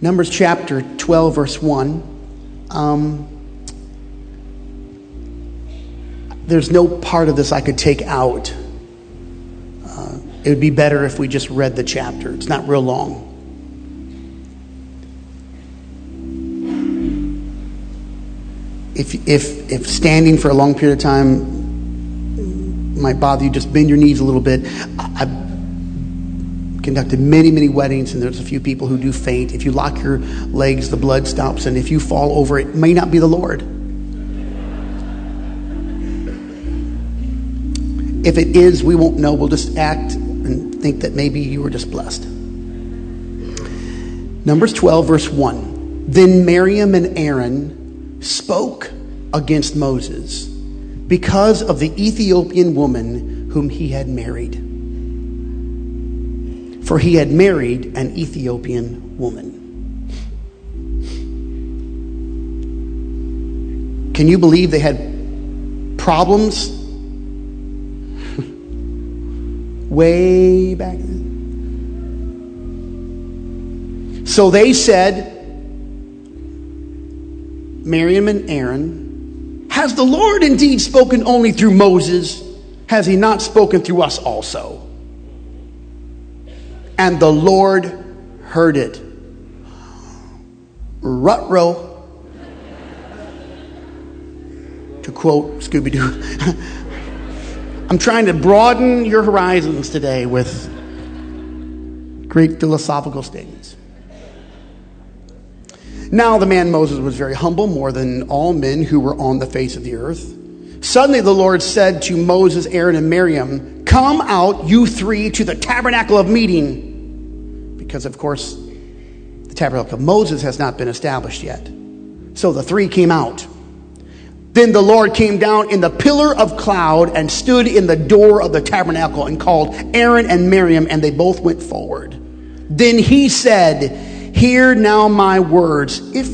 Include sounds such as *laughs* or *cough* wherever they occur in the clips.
Numbers chapter 12, verse 1. Um, there's no part of this I could take out. Uh, it would be better if we just read the chapter. It's not real long. If, if, if standing for a long period of time might bother you, just bend your knees a little bit. I've conducted many, many weddings, and there's a few people who do faint. If you lock your legs, the blood stops, and if you fall over, it may not be the Lord. If it is, we won't know. We'll just act and think that maybe you were just blessed. Numbers 12, verse 1. Then Miriam and Aaron spoke against Moses because of the Ethiopian woman whom he had married. For he had married an Ethiopian woman. Can you believe they had problems *laughs* way back then. So they said, Miriam and Aaron, Has the Lord indeed spoken only through Moses? Has he not spoken through us also? And the Lord heard it. Rutro. To quote Scooby Doo. *laughs* I'm trying to broaden your horizons today with great philosophical statements. Now, the man Moses was very humble, more than all men who were on the face of the earth. Suddenly, the Lord said to Moses, Aaron, and Miriam, Come out, you three, to the tabernacle of meeting. Because, of course, the tabernacle of Moses has not been established yet. So the three came out. Then the Lord came down in the pillar of cloud and stood in the door of the tabernacle and called Aaron and Miriam, and they both went forward. Then he said, Hear now my words. If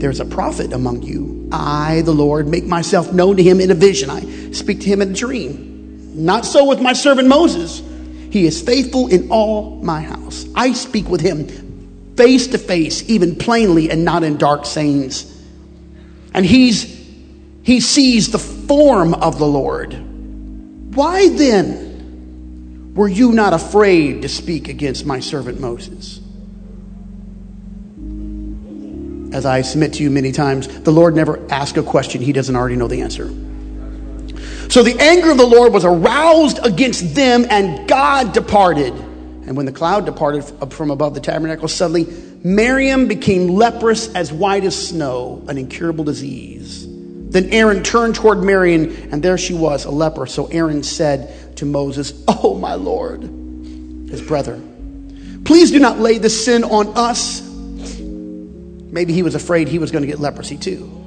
there's a prophet among you, I, the Lord, make myself known to him in a vision. I speak to him in a dream. Not so with my servant Moses. He is faithful in all my house. I speak with him face to face, even plainly, and not in dark sayings. And he's, he sees the form of the Lord. Why then were you not afraid to speak against my servant Moses? As I submit to you many times, the Lord never asks a question he doesn't already know the answer. So the anger of the Lord was aroused against them, and God departed. And when the cloud departed from above the tabernacle, suddenly Miriam became leprous as white as snow, an incurable disease. Then Aaron turned toward Miriam, and there she was, a leper. So Aaron said to Moses, Oh, my Lord, his brother, please do not lay this sin on us. Maybe he was afraid he was going to get leprosy too.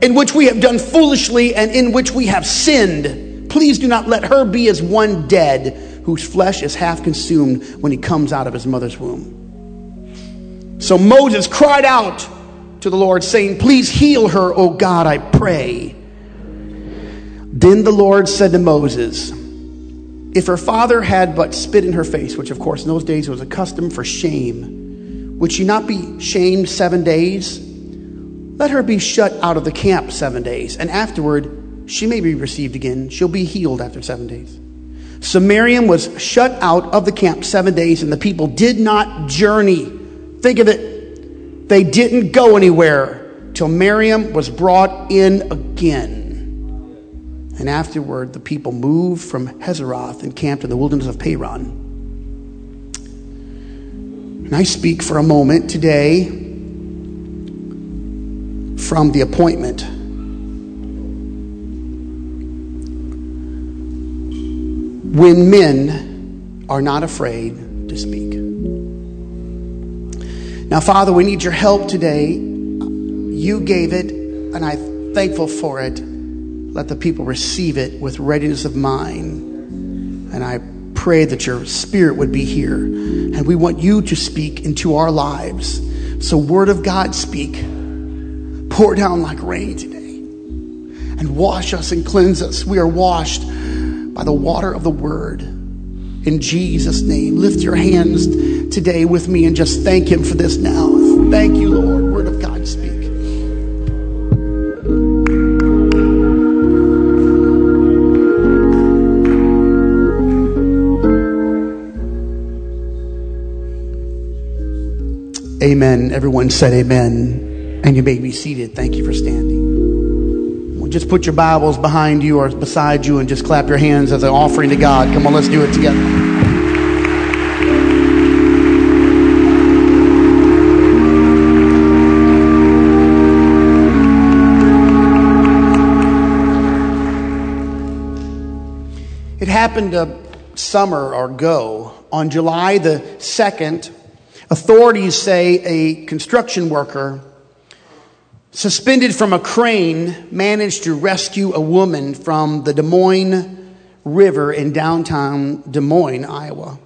In which we have done foolishly and in which we have sinned. Please do not let her be as one dead, whose flesh is half consumed when he comes out of his mother's womb. So Moses cried out to the Lord, saying, Please heal her, O God, I pray. Then the Lord said to Moses, If her father had but spit in her face, which of course in those days was a custom for shame, would she not be shamed seven days? Let her be shut out of the camp seven days, and afterward she may be received again. She'll be healed after seven days. So Miriam was shut out of the camp seven days, and the people did not journey Think of it. They didn't go anywhere till Miriam was brought in again. And afterward, the people moved from Hazeroth and camped in the wilderness of Paran. And I speak for a moment today from the appointment. When men are not afraid to speak. Now, Father, we need your help today. You gave it, and I'm thankful for it. Let the people receive it with readiness of mind. And I pray that your spirit would be here. And we want you to speak into our lives. So, Word of God, speak. Pour down like rain today. And wash us and cleanse us. We are washed by the water of the Word. In Jesus' name, lift your hands today with me and just thank Him for this now. Thank you, Lord. Word of God, speak. Amen. Everyone said amen. And you may be seated. Thank you for standing. Well, just put your Bibles behind you or beside you and just clap your hands as an offering to God. Come on, let's do it together. It happened a summer or go on July the 2nd, Authorities say a construction worker suspended from a crane managed to rescue a woman from the Des Moines River in downtown Des Moines, Iowa.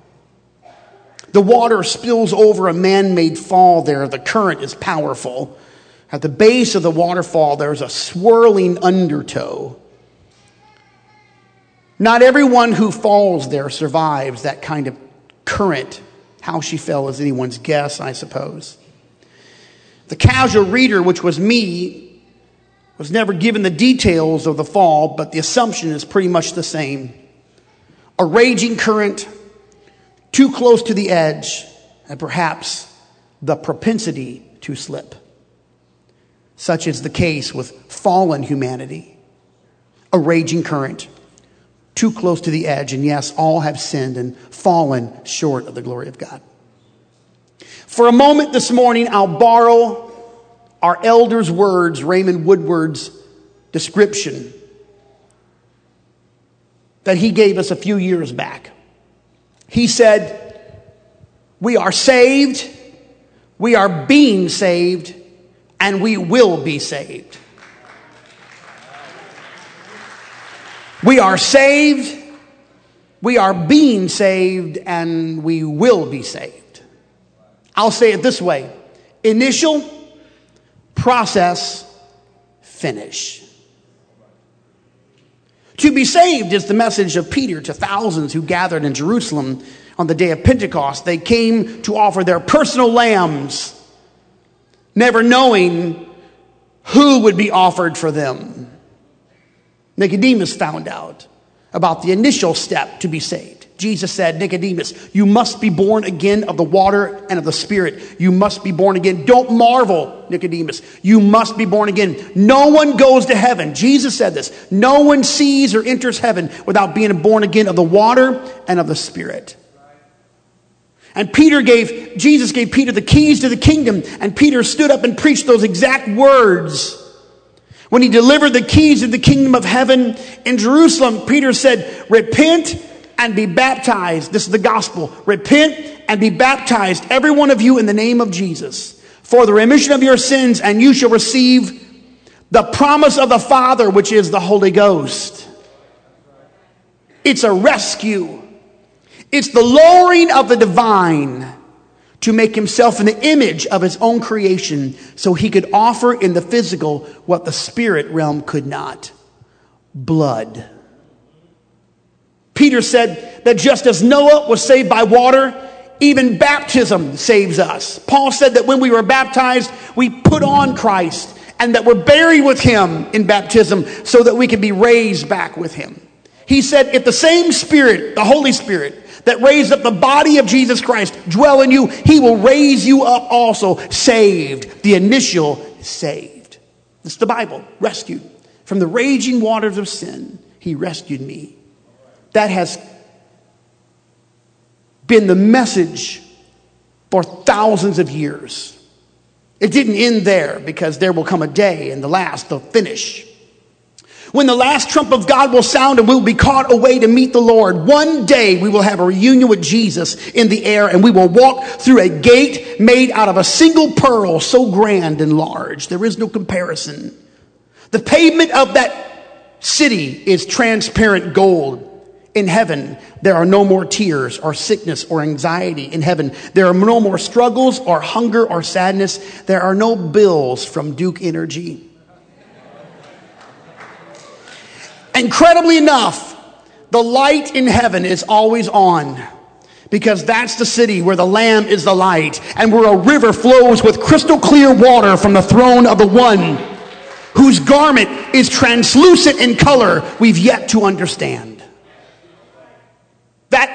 The water spills over a man made fall there. The current is powerful. At the base of the waterfall, there's a swirling undertow. Not everyone who falls there survives that kind of current how she fell is anyone's guess, I suppose. The casual reader, which was me, was never given the details of the fall, but the assumption is pretty much the same. A raging current, too close to the edge, and perhaps the propensity to slip. Such is the case with fallen humanity. A raging current, too close to the edge. And yes, all have sinned and fallen short of the glory of God. For a moment this morning, I'll borrow our elder's words, Raymond Woodward's description that he gave us a few years back. He said, We are saved, we are being saved, and we will be saved. We are saved, we are being saved, and we will be saved. I'll say it this way initial, process, finish. To be saved is the message of Peter to thousands who gathered in Jerusalem on the day of Pentecost. They came to offer their personal lambs, never knowing who would be offered for them. Nicodemus found out about the initial step to be saved. Jesus said, Nicodemus, you must be born again of the water and of the Spirit. You must be born again. Don't marvel, Nicodemus. You must be born again. No one goes to heaven. Jesus said this. No one sees or enters heaven without being born again of the water and of the Spirit. And Peter gave, Jesus gave Peter the keys to the kingdom, and Peter stood up and preached those exact words when he delivered the keys of the kingdom of heaven in Jerusalem, Peter said, Repent and be baptized. This is the gospel. Repent and be baptized, every one of you, in the name of Jesus, for the remission of your sins, and you shall receive the promise of the Father, which is the Holy Ghost. It's a rescue, it's the lowering of the divine to make himself in the image of his own creation so he could offer in the physical what the spirit realm could not blood. Peter said that just as Noah was saved by water, even baptism saves us. Paul said that when we were baptized, we put on Christ and that we're buried with him in baptism so that we can be raised back with him. He said, if the same Spirit, the Holy Spirit, that raised up the body of Jesus Christ dwell in you, he will raise you up also, saved. The initial saved. Is the Bible, rescued. From the raging waters of sin, he rescued me. That has been the message for thousands of years. It didn't end there because there will come a day and the last, the finish when the last trump of God will sound and we'll be caught away to meet the Lord, one day we will have a reunion with Jesus in the air and we will walk through a gate made out of a single pearl so grand and large. There is no comparison. The pavement of that city is transparent gold. In heaven, there are no more tears or sickness or anxiety. In heaven, there are no more struggles or hunger or sadness. There are no bills from Duke Energy. Incredibly enough, the light in heaven is always on because that's the city where the Lamb is the light and where a river flows with crystal clear water from the throne of the one whose garment is translucent in color we've yet to understand.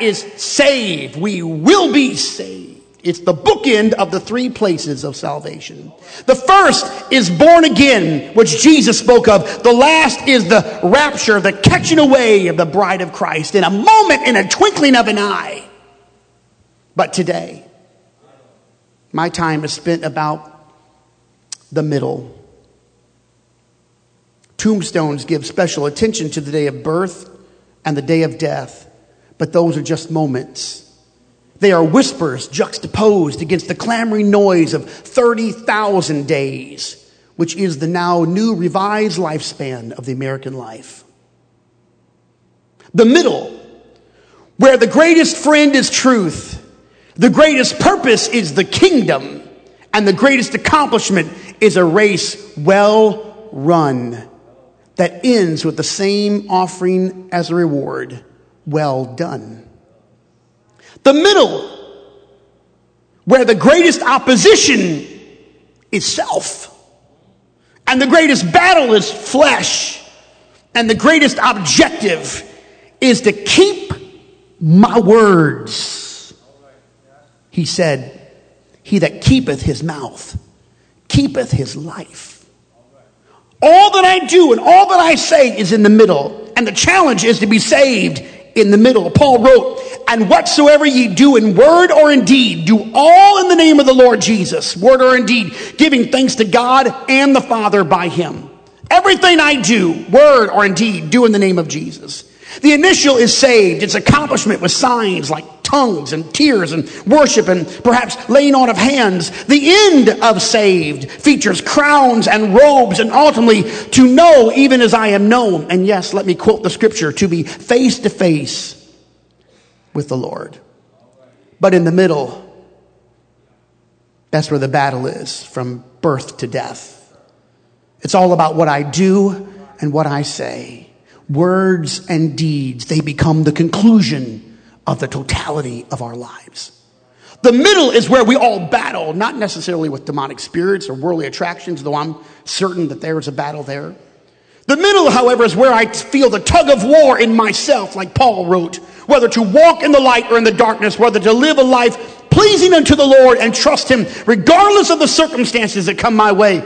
Is saved. We will be saved. It's the bookend of the three places of salvation. The first is born again, which Jesus spoke of. The last is the rapture, the catching away of the bride of Christ in a moment, in a twinkling of an eye. But today, my time is spent about the middle. Tombstones give special attention to the day of birth and the day of death, but those are just moments. They are whispers juxtaposed against the clamoring noise of 30,000 days, which is the now new revised lifespan of the American life. The middle, where the greatest friend is truth the greatest purpose is the kingdom, and the greatest accomplishment is a race well run that ends with the same offering as a reward well done. The middle, where the greatest opposition is self, and the greatest battle is flesh, and the greatest objective is to keep my words he said, He that keepeth his mouth keepeth his life. All that I do and all that I say is in the middle. And the challenge is to be saved in the middle. Paul wrote, And whatsoever ye do in word or in deed, do all in the name of the Lord Jesus, word or in deed, giving thanks to God and the Father by him. Everything I do, word or in deed, do in the name of Jesus. The initial is saved. Its accomplishment with signs like tongues and tears and worship and perhaps laying on of hands. The end of saved features crowns and robes and ultimately to know even as I am known. And yes, let me quote the scripture to be face to face with the Lord. But in the middle, that's where the battle is from birth to death. It's all about what I do and what I say. Words and deeds, they become the conclusion of the totality of our lives. The middle is where we all battle, not necessarily with demonic spirits or worldly attractions, though I'm certain that there is a battle there. The middle, however, is where I feel the tug of war in myself, like Paul wrote, whether to walk in the light or in the darkness, whether to live a life pleasing unto the Lord and trust Him, regardless of the circumstances that come my way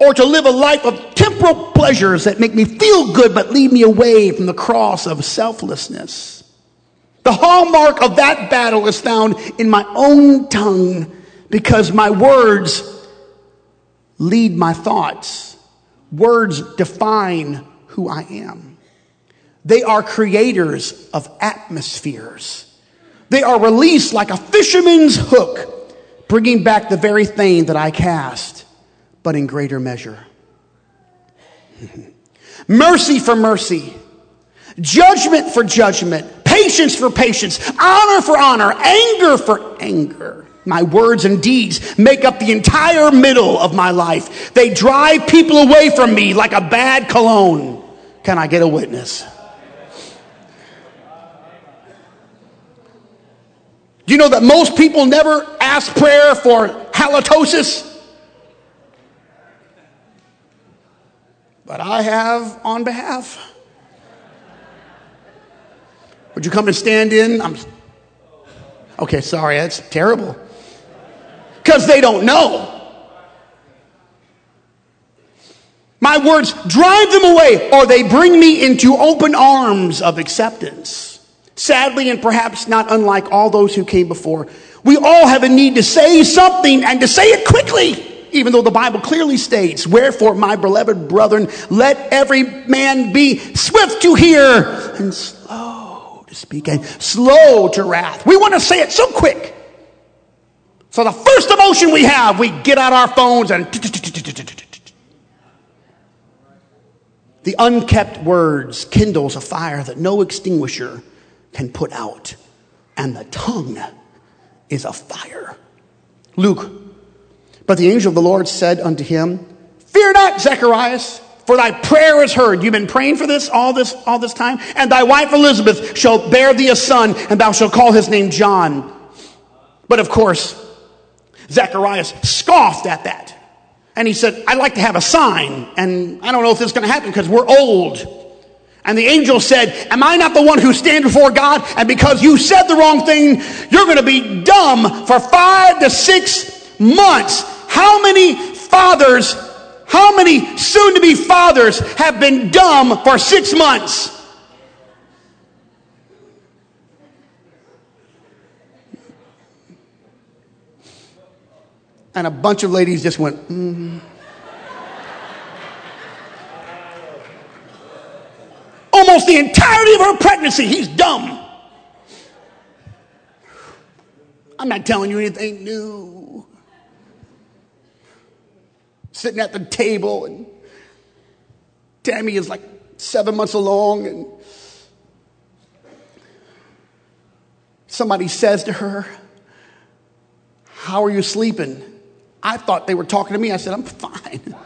or to live a life of temporal pleasures that make me feel good but lead me away from the cross of selflessness. The hallmark of that battle is found in my own tongue because my words lead my thoughts. Words define who I am. They are creators of atmospheres. They are released like a fisherman's hook, bringing back the very thing that I cast but in greater measure. *laughs* mercy for mercy, judgment for judgment, patience for patience, honor for honor, anger for anger. My words and deeds make up the entire middle of my life. They drive people away from me like a bad cologne. Can I get a witness? Do you know that most people never ask prayer for halitosis? but I have on behalf. Would you come and stand in? I'm Okay, sorry, that's terrible. Because they don't know. My words drive them away, or they bring me into open arms of acceptance. Sadly, and perhaps not unlike all those who came before, we all have a need to say something and to say it quickly even though the Bible clearly states, Wherefore, my beloved brethren, let every man be swift to hear and slow to speak and slow to wrath. We want to say it so quick. So the first emotion we have, we get out our phones and the unkept words kindles a fire that no extinguisher can put out. And the tongue is a fire. Luke but the angel of the Lord said unto him, Fear not, Zacharias, for thy prayer is heard. You've been praying for this all this all this time, and thy wife Elizabeth shall bear thee a son, and thou shalt call his name John. But of course, Zacharias scoffed at that. And he said, I'd like to have a sign, and I don't know if this is going to happen because we're old. And the angel said, Am I not the one who stands before God? And because you said the wrong thing, you're going to be dumb for five to six months. How many fathers, how many soon to be fathers have been dumb for six months? And a bunch of ladies just went, mm-hmm. almost the entirety of her pregnancy. He's dumb. I'm not telling you anything new. Sitting at the table, and Tammy is like seven months along, and somebody says to her, How are you sleeping? I thought they were talking to me. I said, I'm fine. *laughs*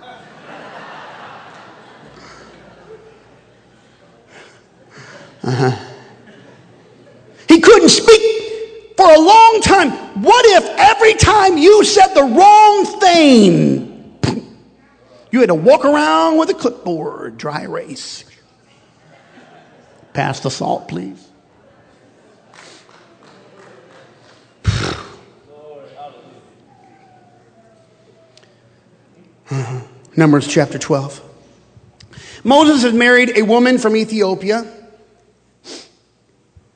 Uh-huh. He couldn't speak for a long time. What if every time you said the wrong thing, you had to walk around with a clipboard, dry erase? Pass the salt, please. *sighs* Numbers chapter 12. Moses had married a woman from Ethiopia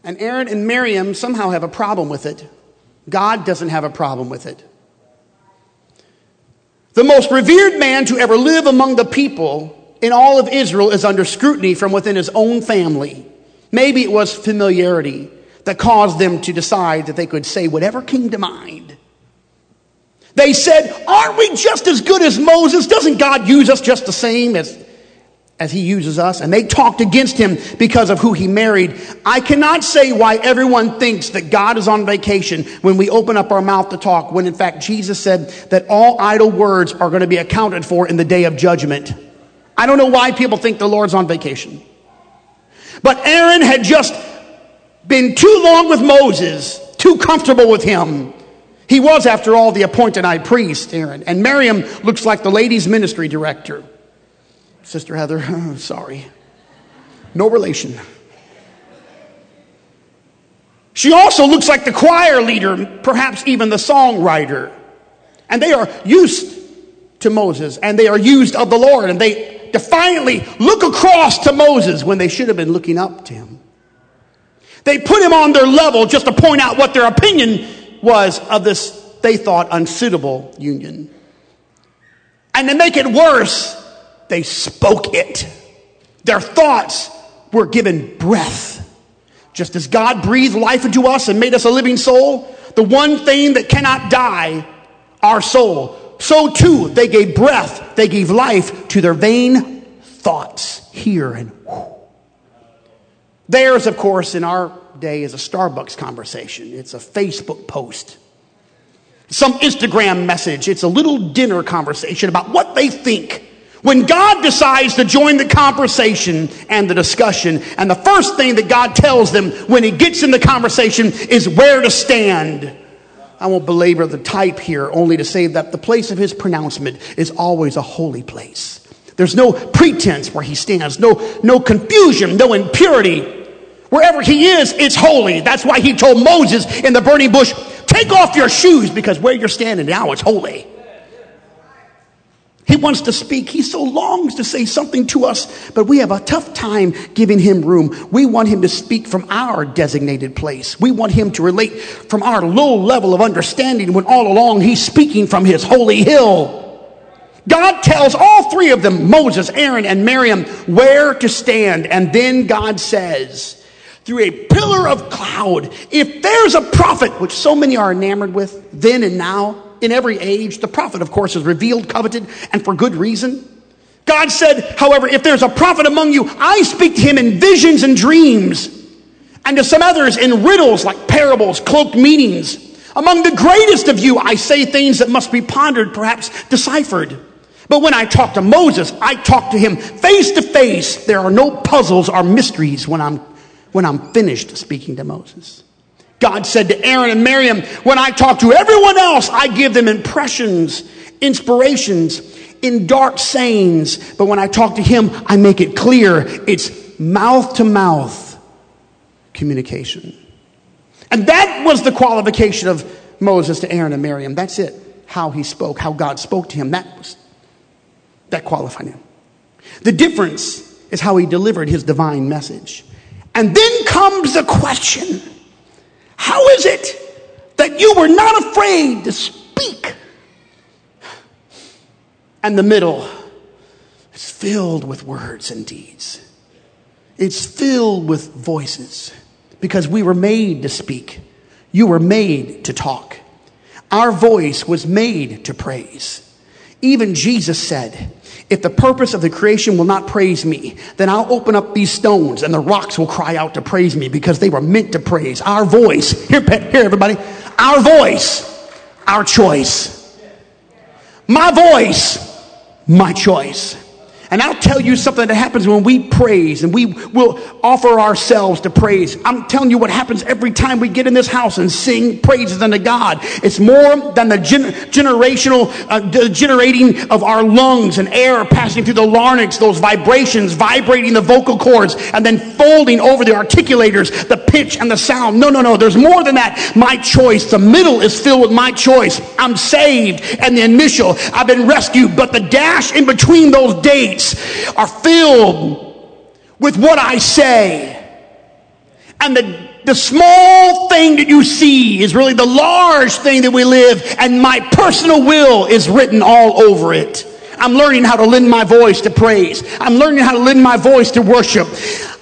and Aaron and Miriam somehow have a problem with it. God doesn't have a problem with it. The most revered man to ever live among the people in all of Israel is under scrutiny from within his own family. Maybe it was familiarity that caused them to decide that they could say whatever came to mind. They said, Aren't we just as good as Moses? Doesn't God use us just the same as as he uses us, and they talked against him because of who he married. I cannot say why everyone thinks that God is on vacation when we open up our mouth to talk, when in fact Jesus said that all idle words are going to be accounted for in the day of judgment. I don't know why people think the Lord's on vacation. But Aaron had just been too long with Moses, too comfortable with him. He was, after all, the appointed high priest, Aaron. And Miriam looks like the ladies' ministry director. Sister Heather, *laughs* sorry. No relation. She also looks like the choir leader, perhaps even the songwriter. And they are used to Moses and they are used of the Lord and they defiantly look across to Moses when they should have been looking up to him. They put him on their level just to point out what their opinion was of this, they thought, unsuitable union. And to make it worse, they spoke it. Their thoughts were given breath. Just as God breathed life into us and made us a living soul, the one thing that cannot die, our soul, so too they gave breath, they gave life to their vain thoughts here and. Theirs, of course, in our day is a Starbucks conversation. It's a Facebook post, some Instagram message. It's a little dinner conversation about what they think when God decides to join the conversation and the discussion, and the first thing that God tells them when He gets in the conversation is where to stand. I won't belabor the type here, only to say that the place of His pronouncement is always a holy place. There's no pretense where He stands, no, no confusion, no impurity. Wherever He is, it's holy. That's why He told Moses in the burning bush, Take off your shoes because where you're standing now, it's holy. He wants to speak. He so longs to say something to us, but we have a tough time giving him room. We want him to speak from our designated place. We want him to relate from our low level of understanding when all along he's speaking from his holy hill. God tells all three of them, Moses, Aaron, and Miriam, where to stand. And then God says, through a pillar of cloud, if there's a prophet, which so many are enamored with then and now, in every age. The prophet, of course, is revealed, coveted, and for good reason. God said, however, if there's a prophet among you, I speak to him in visions and dreams, and to some others in riddles like parables, cloaked meanings. Among the greatest of you, I say things that must be pondered, perhaps deciphered. But when I talk to Moses, I talk to him face to face. There are no puzzles or mysteries when I'm, when I'm finished speaking to Moses. God said to Aaron and Miriam, when I talk to everyone else, I give them impressions, inspirations, in dark sayings. But when I talk to him, I make it clear. It's mouth to mouth communication. And that was the qualification of Moses to Aaron and Miriam. That's it. How he spoke, how God spoke to him. That was that qualified him. The difference is how he delivered his divine message. And then comes the question How is it that you were not afraid to speak? And the middle is filled with words and deeds, it's filled with voices because we were made to speak. You were made to talk. Our voice was made to praise. Even Jesus said, If the purpose of the creation will not praise me, then I'll open up these stones and the rocks will cry out to praise me because they were meant to praise. Our voice, here, here everybody, our voice, our choice. My voice, my choice. And I'll tell you something that happens when we praise and we will offer ourselves to praise. I'm telling you what happens every time we get in this house and sing praises unto God. It's more than the gen- generational, uh, generating of our lungs and air passing through the larynx, those vibrations, vibrating the vocal cords, and then folding over the articulators, the pitch and the sound. No, no, no. There's more than that. My choice. The middle is filled with my choice. I'm saved. And the initial, I've been rescued. But the dash in between those dates, are filled with what I say. And the, the small thing that you see is really the large thing that we live, and my personal will is written all over it. I'm learning how to lend my voice to praise. I'm learning how to lend my voice to worship.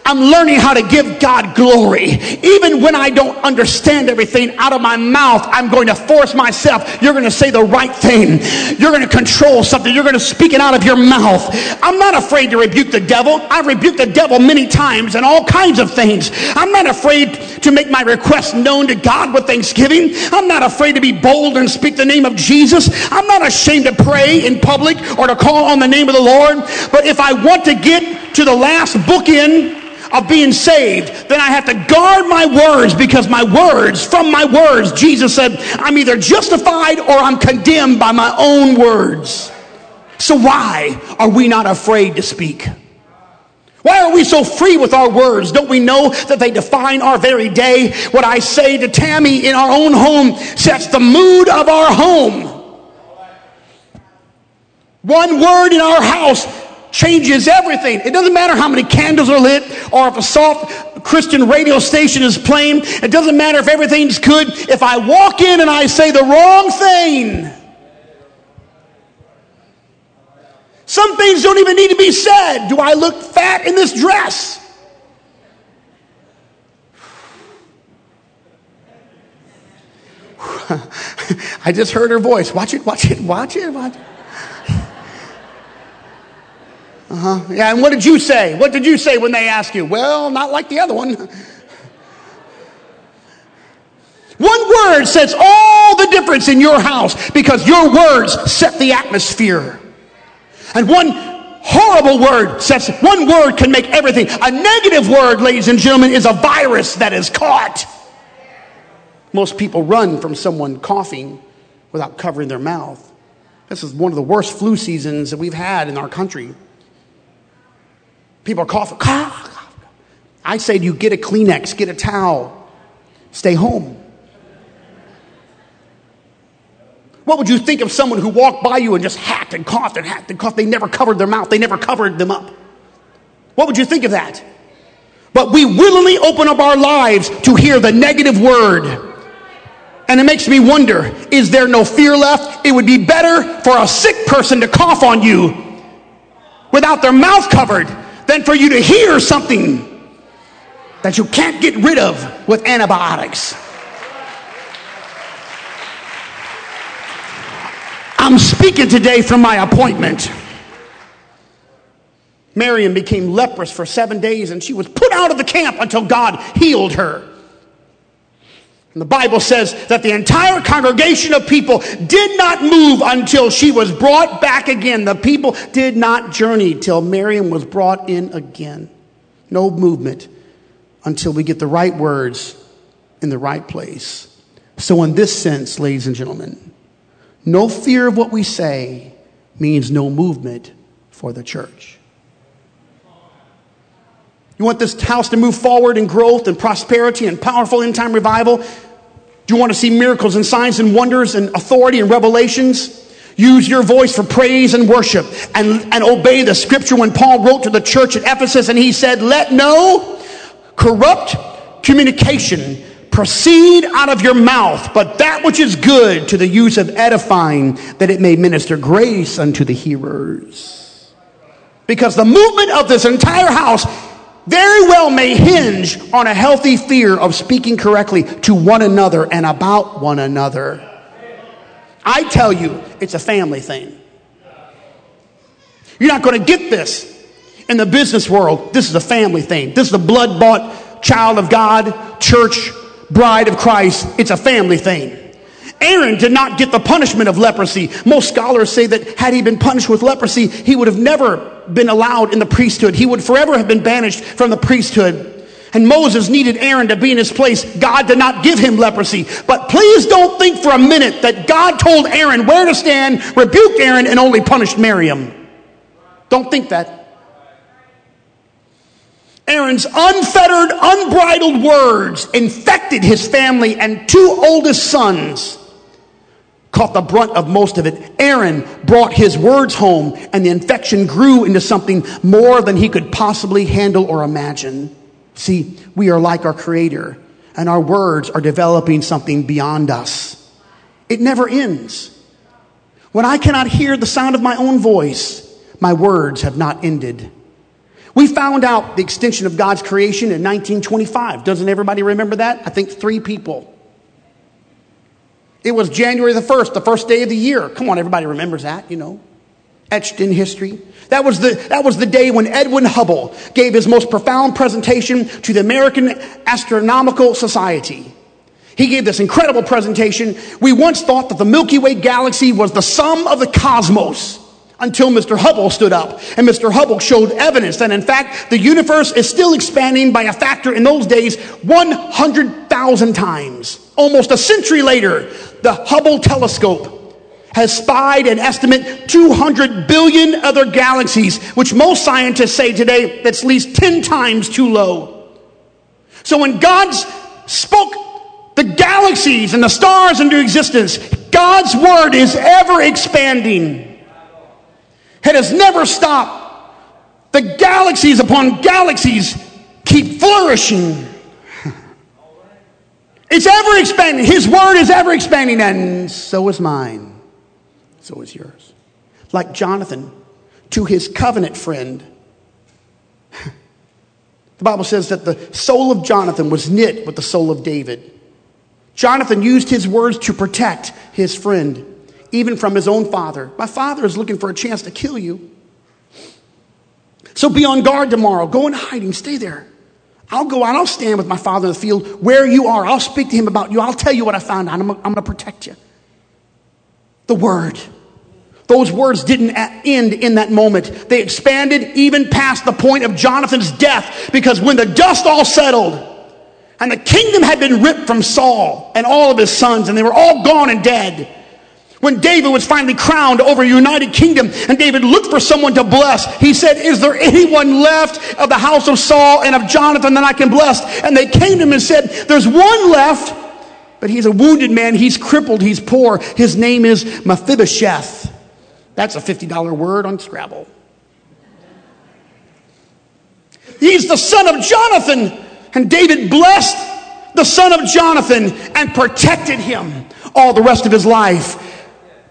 I'm learning how to give God glory. Even when I don't understand everything out of my mouth, I'm going to force myself. You're going to say the right thing. You're going to control something. You're going to speak it out of your mouth. I'm not afraid to rebuke the devil. I've rebuked the devil many times and all kinds of things. I'm not afraid to make my requests known to God with thanksgiving. I'm not afraid to be bold and speak the name of Jesus. I'm not ashamed to pray in public or to call on the name of the Lord. But if I want to get to the last bookend, of being saved, then I have to guard my words because my words, from my words, Jesus said, I'm either justified or I'm condemned by my own words. So why are we not afraid to speak? Why are we so free with our words? Don't we know that they define our very day? What I say to Tammy in our own home sets the mood of our home. One word in our house changes everything. It doesn't matter how many candles are lit or if a soft Christian radio station is playing. It doesn't matter if everything's good. If I walk in and I say the wrong thing, some things don't even need to be said. Do I look fat in this dress? *laughs* I just heard her voice. Watch it, watch it, watch it, watch it. Uh huh. Yeah, and what did you say? What did you say when they asked you? Well, not like the other one. One word sets all the difference in your house because your words set the atmosphere. And one horrible word sets, one word can make everything. A negative word, ladies and gentlemen, is a virus that is caught. Most people run from someone coughing without covering their mouth. This is one of the worst flu seasons that we've had in our country. People are coughing. I say to you, get a Kleenex, get a towel, stay home. What would you think of someone who walked by you and just hacked and coughed and hacked and coughed? They never covered their mouth, they never covered them up. What would you think of that? But we willingly open up our lives to hear the negative word. And it makes me wonder is there no fear left? It would be better for a sick person to cough on you without their mouth covered than for you to hear something that you can't get rid of with antibiotics. I'm speaking today from my appointment. Miriam became leprous for seven days and she was put out of the camp until God healed her. And the Bible says that the entire congregation of people did not move until she was brought back again. The people did not journey till Miriam was brought in again. No movement until we get the right words in the right place. So, in this sense, ladies and gentlemen, no fear of what we say means no movement for the church. You want this house to move forward in growth and prosperity and powerful end time revival? Do you want to see miracles and signs and wonders and authority and revelations? Use your voice for praise and worship and, and obey the scripture when Paul wrote to the church at Ephesus and he said, Let no corrupt communication proceed out of your mouth, but that which is good to the use of edifying, that it may minister grace unto the hearers. Because the movement of this entire house very well may hinge on a healthy fear of speaking correctly to one another and about one another. I tell you, it's a family thing. You're not going to get this in the business world. This is a family thing. This is a blood bought child of God, church, bride of Christ. It's a family thing. Aaron did not get the punishment of leprosy. Most scholars say that had he been punished with leprosy, he would have never been allowed in the priesthood. He would forever have been banished from the priesthood. And Moses needed Aaron to be in his place. God did not give him leprosy. But please don't think for a minute that God told Aaron where to stand, rebuked Aaron, and only punished Miriam. Don't think that. Aaron's unfettered, unbridled words infected his family and two oldest sons caught the brunt of most of it. Aaron brought his words home, and the infection grew into something more than he could possibly handle or imagine. See, we are like our Creator, and our words are developing something beyond us. It never ends. When I cannot hear the sound of my own voice, my words have not ended. We found out the extension of God's creation in 1925. Doesn't everybody remember that? I think three people. It was January the 1st, the first day of the year. Come on, everybody remembers that, you know. Etched in history. That was the, that was the day when Edwin Hubble gave his most profound presentation to the American Astronomical Society. He gave this incredible presentation. We once thought that the Milky Way galaxy was the sum of the cosmos until Mr. Hubble stood up. And Mr. Hubble showed evidence that, in fact, the universe is still expanding by a factor in those days 100,000 times. Almost a century later, the Hubble telescope has spied an estimate 200 billion other galaxies, which most scientists say today that's at least 10 times too low. So when God spoke the galaxies and the stars into existence, God's word is ever expanding. It has never stopped. The galaxies upon galaxies keep flourishing. It's ever expanding. His word is ever expanding, and so is mine. So is yours. Like Jonathan to his covenant friend. *laughs* The Bible says that the soul of Jonathan was knit with the soul of David. Jonathan used his words to protect his friend even from his own father. My father is looking for a chance to kill you. So be on guard tomorrow. Go in hiding. Stay there. I'll go out. I'll stand with my father in the field where you are. I'll speak to him about you. I'll tell you what I found out. I'm, I'm going to protect you. The word. Those words didn't end in that moment. They expanded even past the point of Jonathan's death because when the dust all settled and the kingdom had been ripped from Saul and all of his sons and they were all gone and dead, when David was finally crowned over united kingdom and David looked for someone to bless, he said, Is there anyone left of the house of Saul and of Jonathan that I can bless? And they came to him and said, There's one left, but he's a wounded man. He's crippled. He's poor. His name is Mephibosheth. That's a $50 word on Scrabble. He's the son of Jonathan. And David blessed the son of Jonathan and protected him all the rest of his life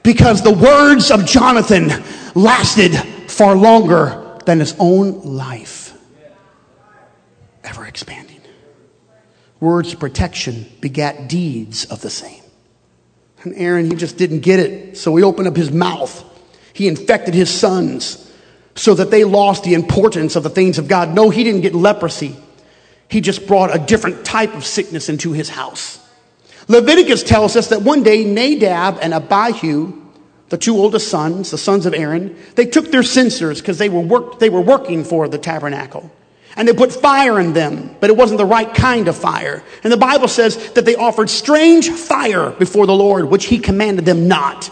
because the words of Jonathan lasted far longer than his own life. Ever expanding. Words of protection begat deeds of the same. And Aaron, he just didn't get it. So he opened up his mouth. He infected his sons so that they lost the importance of the things of God. No, he didn't get leprosy. He just brought a different type of sickness into his house. Leviticus tells us that one day Nadab and Abihu, the two oldest sons, the sons of Aaron, they took their censers because they, were they were working for the tabernacle. And they put fire in them, but it wasn't the right kind of fire. And the Bible says that they offered strange fire before the Lord, which he commanded them not.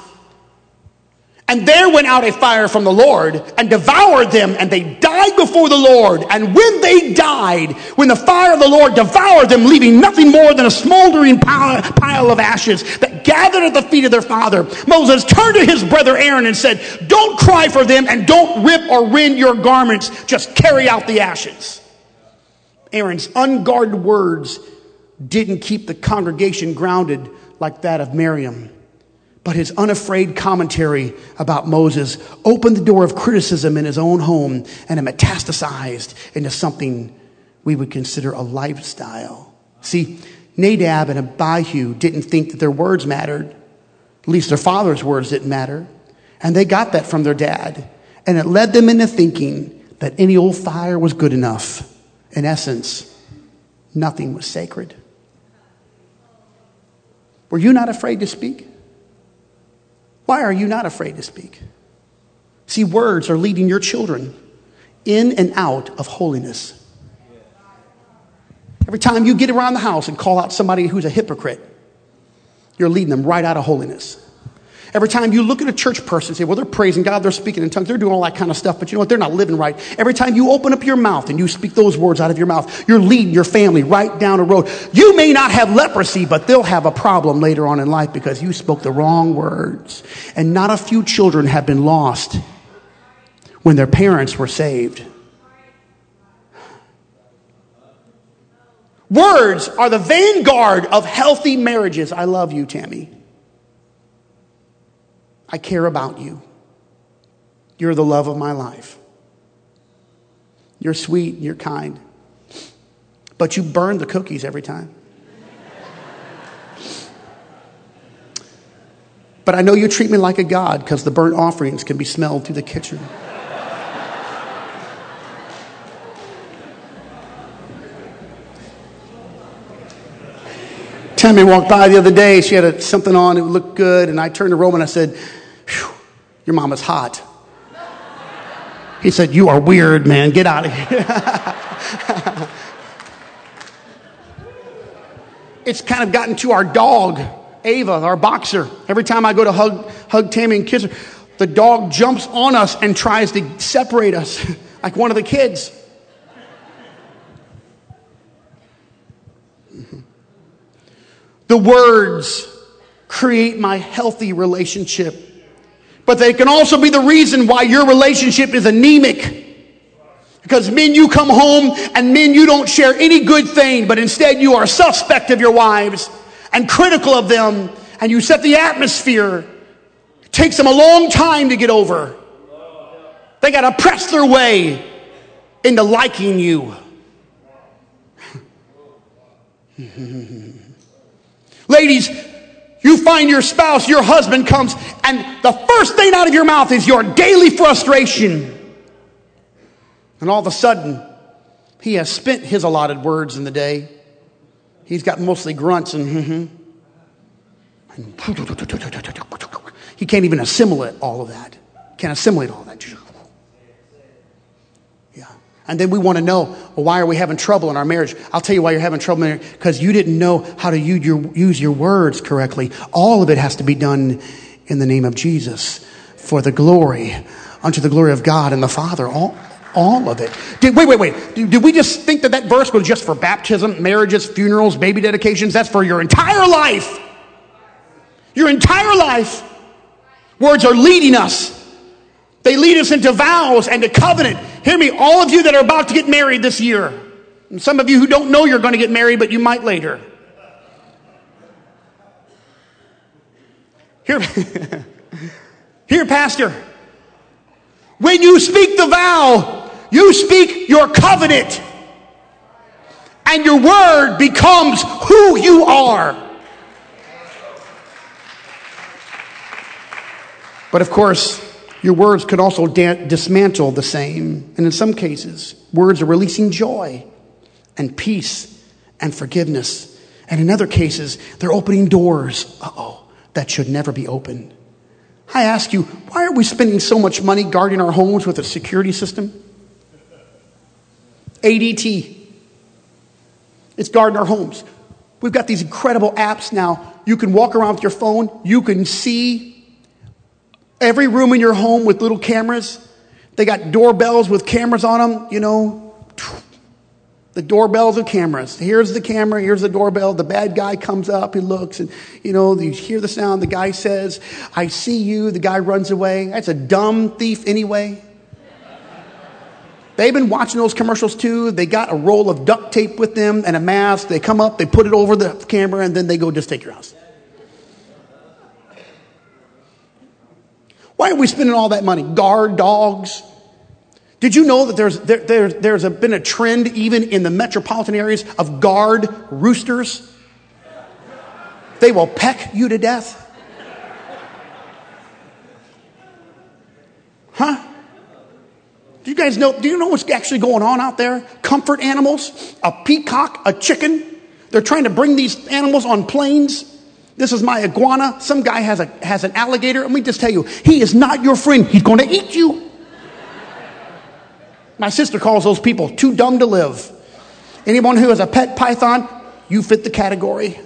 And there went out a fire from the Lord and devoured them, and they died before the Lord. And when they died, when the fire of the Lord devoured them, leaving nothing more than a smoldering pile of ashes that gathered at the feet of their father, Moses turned to his brother Aaron and said, Don't cry for them and don't rip or rend your garments, just carry out the ashes. Aaron's unguarded words didn't keep the congregation grounded like that of Miriam. But his unafraid commentary about Moses opened the door of criticism in his own home and it metastasized into something we would consider a lifestyle. See, Nadab and Abihu didn't think that their words mattered. At least their father's words didn't matter. And they got that from their dad. And it led them into thinking that any old fire was good enough. In essence, nothing was sacred. Were you not afraid to speak? Why are you not afraid to speak? See, words are leading your children in and out of holiness. Every time you get around the house and call out somebody who's a hypocrite, you're leading them right out of holiness. Every time you look at a church person and say, well, they're praising God, they're speaking in tongues, they're doing all that kind of stuff, but you know what? They're not living right. Every time you open up your mouth and you speak those words out of your mouth, you're leading your family right down a road. You may not have leprosy, but they'll have a problem later on in life because you spoke the wrong words. And not a few children have been lost when their parents were saved. Words are the vanguard of healthy marriages. I love you, Tammy. I care about you. You're the love of my life. You're sweet, you're kind. But you burn the cookies every time. But I know you treat me like a god because the burnt offerings can be smelled through the kitchen. Tammy walked by the other day. She had a, something on. It looked good. And I turned to Roman and I said, your mama's hot. He said, You are weird, man. Get out of here. *laughs* it's kind of gotten to our dog, Ava, our boxer. Every time I go to hug, hug Tammy and kiss her, the dog jumps on us and tries to separate us *laughs* like one of the kids. The words create my healthy relationship but they can also be the reason why your relationship is anemic. Because men, you come home and men, you don't share any good thing, but instead you are suspect of your wives and critical of them, and you set the atmosphere. It takes them a long time to get over. They got to press their way into liking you. *laughs* Ladies, you find your spouse, your husband comes, and the first thing out of your mouth is your daily frustration. And all of a sudden, he has spent his allotted words in the day. He's got mostly grunts and, mm-hmm. *laughs* he can't even assimilate all of that. Can't assimilate all that. And then we want to know, well, why are we having trouble in our marriage? I'll tell you why you're having trouble in because you didn't know how to use your, use your words correctly. All of it has to be done in the name of Jesus for the glory, unto the glory of God and the Father. All, all of it. Did, wait, wait, wait. Did, did we just think that that verse was just for baptism, marriages, funerals, baby dedications? That's for your entire life. Your entire life. Words are leading us. They lead us into vows and to covenant. Hear me, all of you that are about to get married this year, and some of you who don't know you're going to get married, but you might later. Here, *laughs* here, Pastor. When you speak the vow, you speak your covenant, and your word becomes who you are. But of course, your words could also da- dismantle the same. And in some cases, words are releasing joy and peace and forgiveness. And in other cases, they're opening doors, uh oh, that should never be opened. I ask you, why are we spending so much money guarding our homes with a security system? ADT. It's guarding our homes. We've got these incredible apps now. You can walk around with your phone, you can see every room in your home with little cameras. They got doorbells with cameras on them, you know. The doorbells are cameras. Here's the camera, here's the doorbell. The bad guy comes up, he looks, and you know, you hear the sound. The guy says, I see you. The guy runs away. That's a dumb thief anyway. They've been watching those commercials too. They got a roll of duct tape with them and a mask. They come up, they put it over the camera, and then they go just take your house. Why are we spending all that money? Guard dogs. Did you know that there's, there, there, there's a, been a trend even in the metropolitan areas of guard roosters? They will peck you to death. Huh? Do you guys know? Do you know what's actually going on out there? Comfort animals, a peacock, a chicken. They're trying to bring these animals on planes. This is my iguana. Some guy has a has an alligator. Let me just tell you, he is not your friend. He's going to eat you. My sister calls those people too dumb to live. Anyone who has a pet python, you fit the category.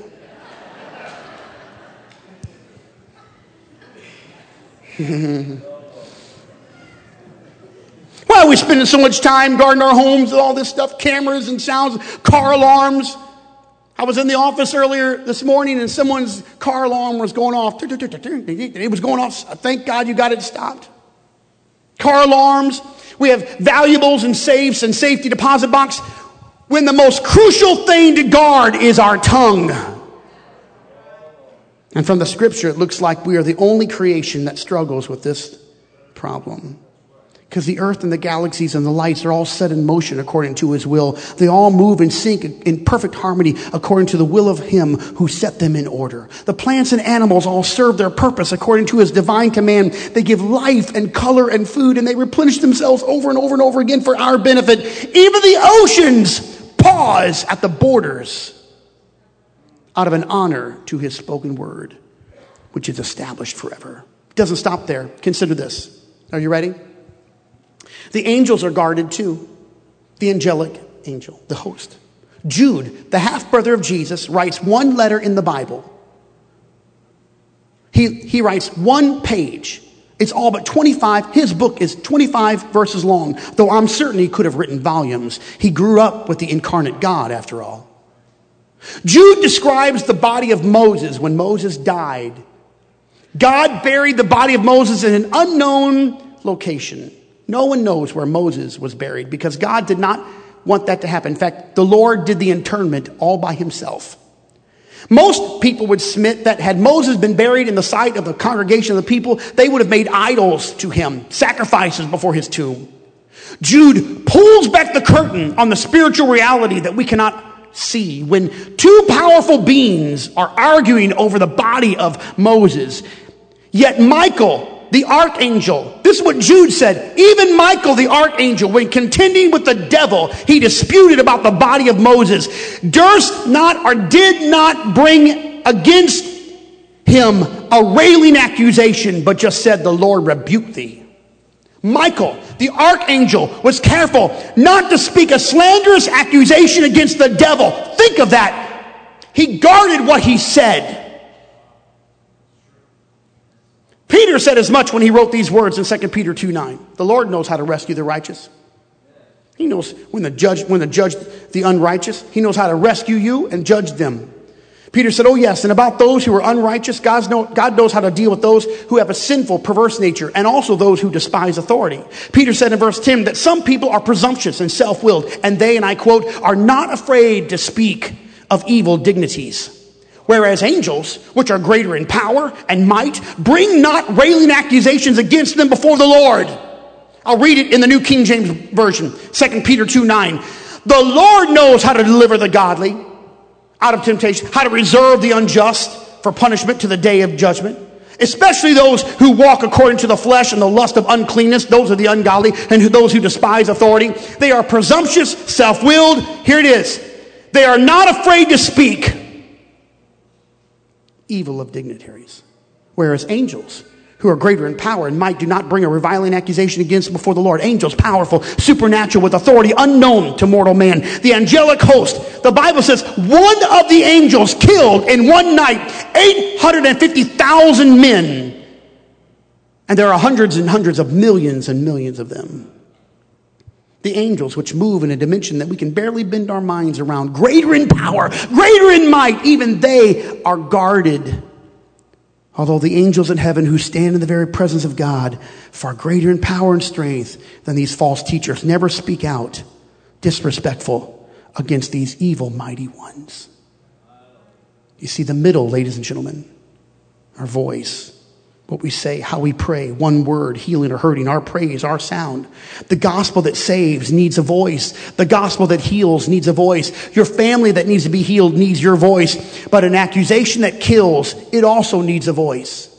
*laughs* Why are we spending so much time guarding our homes with all this stuff, cameras and sounds, car alarms? I was in the office earlier this morning and someone's car alarm was going off. It was going off. Thank God you got it stopped. Car alarms. We have valuables and safes and safety deposit box. When the most crucial thing to guard is our tongue. And from the scripture, it looks like we are the only creation that struggles with this problem. Because the earth and the galaxies and the lights are all set in motion according to his will. They all move and sync in perfect harmony according to the will of him who set them in order. The plants and animals all serve their purpose according to his divine command. They give life and color and food and they replenish themselves over and over and over again for our benefit. Even the oceans pause at the borders out of an honor to his spoken word, which is established forever. It doesn't stop there. Consider this. Are you ready? The angels are guarded too. The angelic angel, the host. Jude, the half brother of Jesus, writes one letter in the Bible. He, he writes one page. It's all but 25. His book is 25 verses long, though I'm certain he could have written volumes. He grew up with the incarnate God, after all. Jude describes the body of Moses when Moses died. God buried the body of Moses in an unknown location. No one knows where Moses was buried because God did not want that to happen. In fact, the Lord did the interment all by himself. Most people would submit that had Moses been buried in the sight of the congregation of the people, they would have made idols to him, sacrifices before his tomb. Jude pulls back the curtain on the spiritual reality that we cannot see when two powerful beings are arguing over the body of Moses. Yet Michael, the archangel. This is what Jude said. Even Michael, the archangel, when contending with the devil, he disputed about the body of Moses, durst not or did not bring against him a railing accusation, but just said, The Lord rebuke thee. Michael, the archangel, was careful not to speak a slanderous accusation against the devil. Think of that. He guarded what he said. Peter said as much when he wrote these words in 2 Peter 2 9. The Lord knows how to rescue the righteous. He knows when the judge, when the judge the unrighteous, he knows how to rescue you and judge them. Peter said, Oh, yes, and about those who are unrighteous, God's know, God knows how to deal with those who have a sinful, perverse nature, and also those who despise authority. Peter said in verse 10 that some people are presumptuous and self willed, and they, and I quote, are not afraid to speak of evil dignities. Whereas angels, which are greater in power and might, bring not railing accusations against them before the Lord. I'll read it in the New King James Version, 2 Peter 2 9. The Lord knows how to deliver the godly out of temptation, how to reserve the unjust for punishment to the day of judgment, especially those who walk according to the flesh and the lust of uncleanness. Those are the ungodly and those who despise authority. They are presumptuous, self willed. Here it is. They are not afraid to speak evil of dignitaries. Whereas angels, who are greater in power and might, do not bring a reviling accusation against before the Lord. Angels, powerful, supernatural, with authority unknown to mortal man. The angelic host, the Bible says, one of the angels killed in one night 850,000 men. And there are hundreds and hundreds of millions and millions of them. The angels, which move in a dimension that we can barely bend our minds around, greater in power, greater in might, even they are guarded. Although the angels in heaven who stand in the very presence of God, far greater in power and strength than these false teachers, never speak out disrespectful against these evil mighty ones. You see, the middle, ladies and gentlemen, our voice what we say, how we pray, one word, healing or hurting, our praise, our sound. The gospel that saves needs a voice. The gospel that heals needs a voice. Your family that needs to be healed needs your voice. But an accusation that kills, it also needs a voice.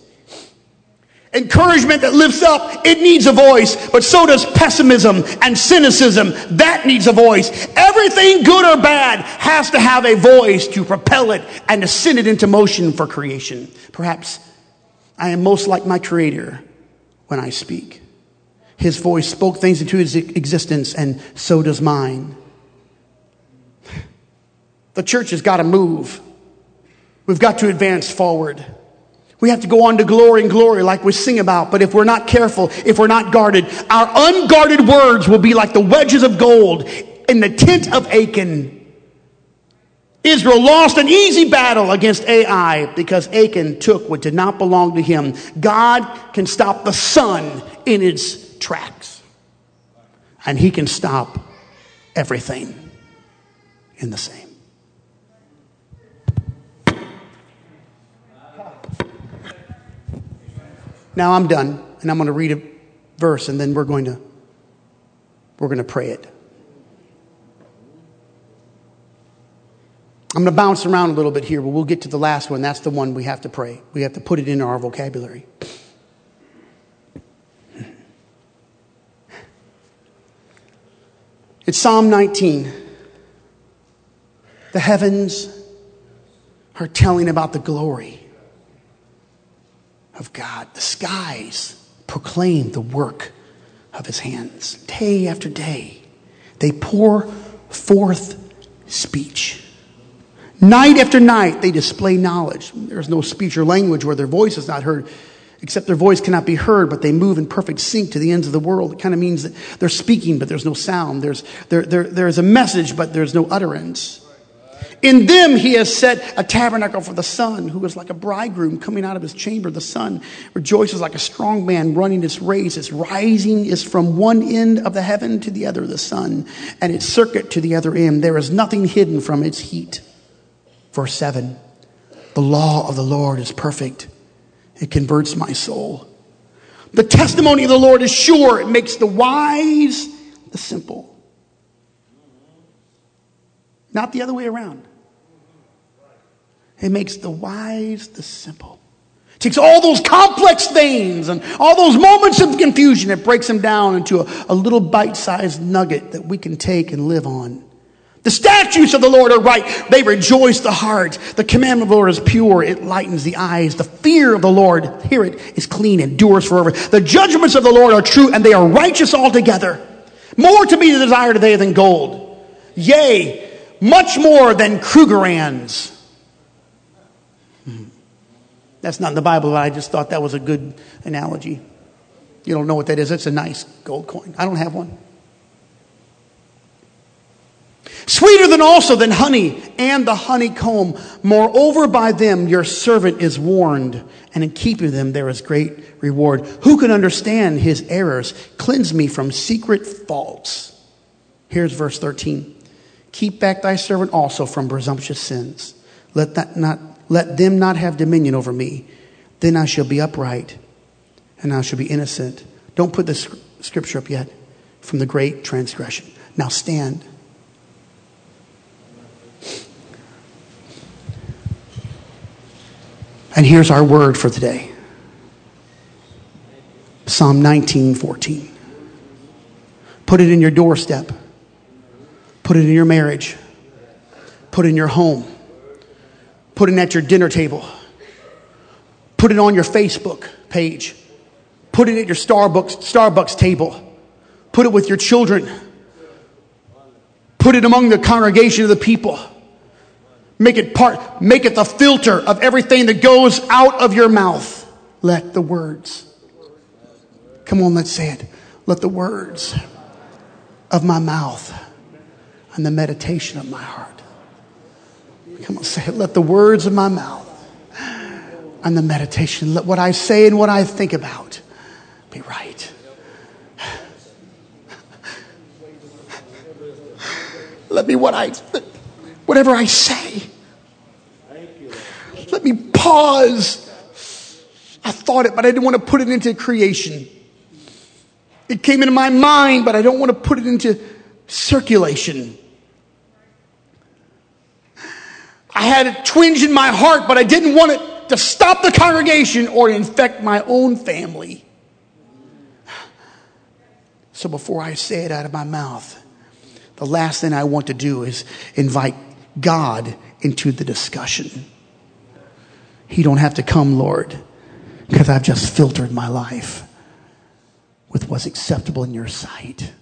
Encouragement that lifts up, it needs a voice, but so does pessimism and cynicism. That needs a voice. Everything good or bad has to have a voice to propel it and to send it into motion for creation. Perhaps I am most like my Creator when I speak. His voice spoke things into his existence, and so does mine. *sighs* The church has got to move. We've got to advance forward. We have to go on to glory and glory like we sing about. But if we're not careful, if we're not guarded, our unguarded words will be like the wedges of gold in the tent of Achan Israel lost an easy battle against Ai because Achan took what did not belong to him. God can stop the sun in its tracks, and he can stop everything in the same. Now I'm done, and I'm going to read a verse, and then we're going to we're going to pray it. I'm going to bounce around a little bit here, but we'll get to the last one. That's the one we have to pray. We have to put it in our vocabulary. It's Psalm 19. The heavens are telling about the glory of God. The skies proclaim the work of his hands. Day after day, they pour forth speech. Night after night, they display knowledge. There's no speech or language where their voice is not heard, except their voice cannot be heard, but they move in perfect sync to the ends of the world. It kind of means that they're speaking, but there's no sound. There's, there, there, there's a message, but there's no utterance. In them he has set a tabernacle for the sun, who is like a bridegroom coming out of his chamber. The sun rejoices like a strong man running his race. Its rising is from one end of the heaven to the other the sun, and its circuit to the other end. There is nothing hidden from its heat. Verse 7 The law of the Lord is perfect, it converts my soul. The testimony of the Lord is sure, it makes the wise the simple. Not the other way around. It makes the wise the simple. It takes all those complex things and all those moments of confusion, it breaks them down into a, a little bite sized nugget that we can take and live on. The statutes of the Lord are right. They rejoice the heart. The commandment of the Lord is pure. It lightens the eyes. The fear of the Lord, hear it, is clean, endures forever. The judgments of the Lord are true and they are righteous altogether. More to be desired today than gold. Yea, much more than Krugerrands. Hmm. That's not in the Bible, but I just thought that was a good analogy. You don't know what that is. It's a nice gold coin. I don't have one. Sweeter than also than honey and the honeycomb. Moreover, by them your servant is warned, and in keeping them there is great reward. Who can understand his errors? Cleanse me from secret faults. Here's verse 13. Keep back thy servant also from presumptuous sins. Let, that not, let them not have dominion over me. Then I shall be upright, and I shall be innocent. Don't put this scripture up yet. From the great transgression. Now stand. And here's our word for today Psalm 19 14. Put it in your doorstep, put it in your marriage, put it in your home, put it at your dinner table, Put it on your Facebook page. Put it at your Starbucks, Starbucks table. Put it with your children. Put it among the congregation of the people. Make it part, make it the filter of everything that goes out of your mouth. Let the words. Come on, let's say it. Let the words of my mouth and the meditation of my heart. Come on, say it. Let the words of my mouth and the meditation, let what I say and what I think about be right. *sighs* Let me what I whatever I say. Let me pause. I thought it, but I didn't want to put it into creation. It came into my mind, but I don't want to put it into circulation. I had a twinge in my heart, but I didn't want it to stop the congregation or infect my own family. So before I say it out of my mouth, the last thing I want to do is invite God into the discussion. He don't have to come, Lord, because I've just filtered my life with what's acceptable in your sight.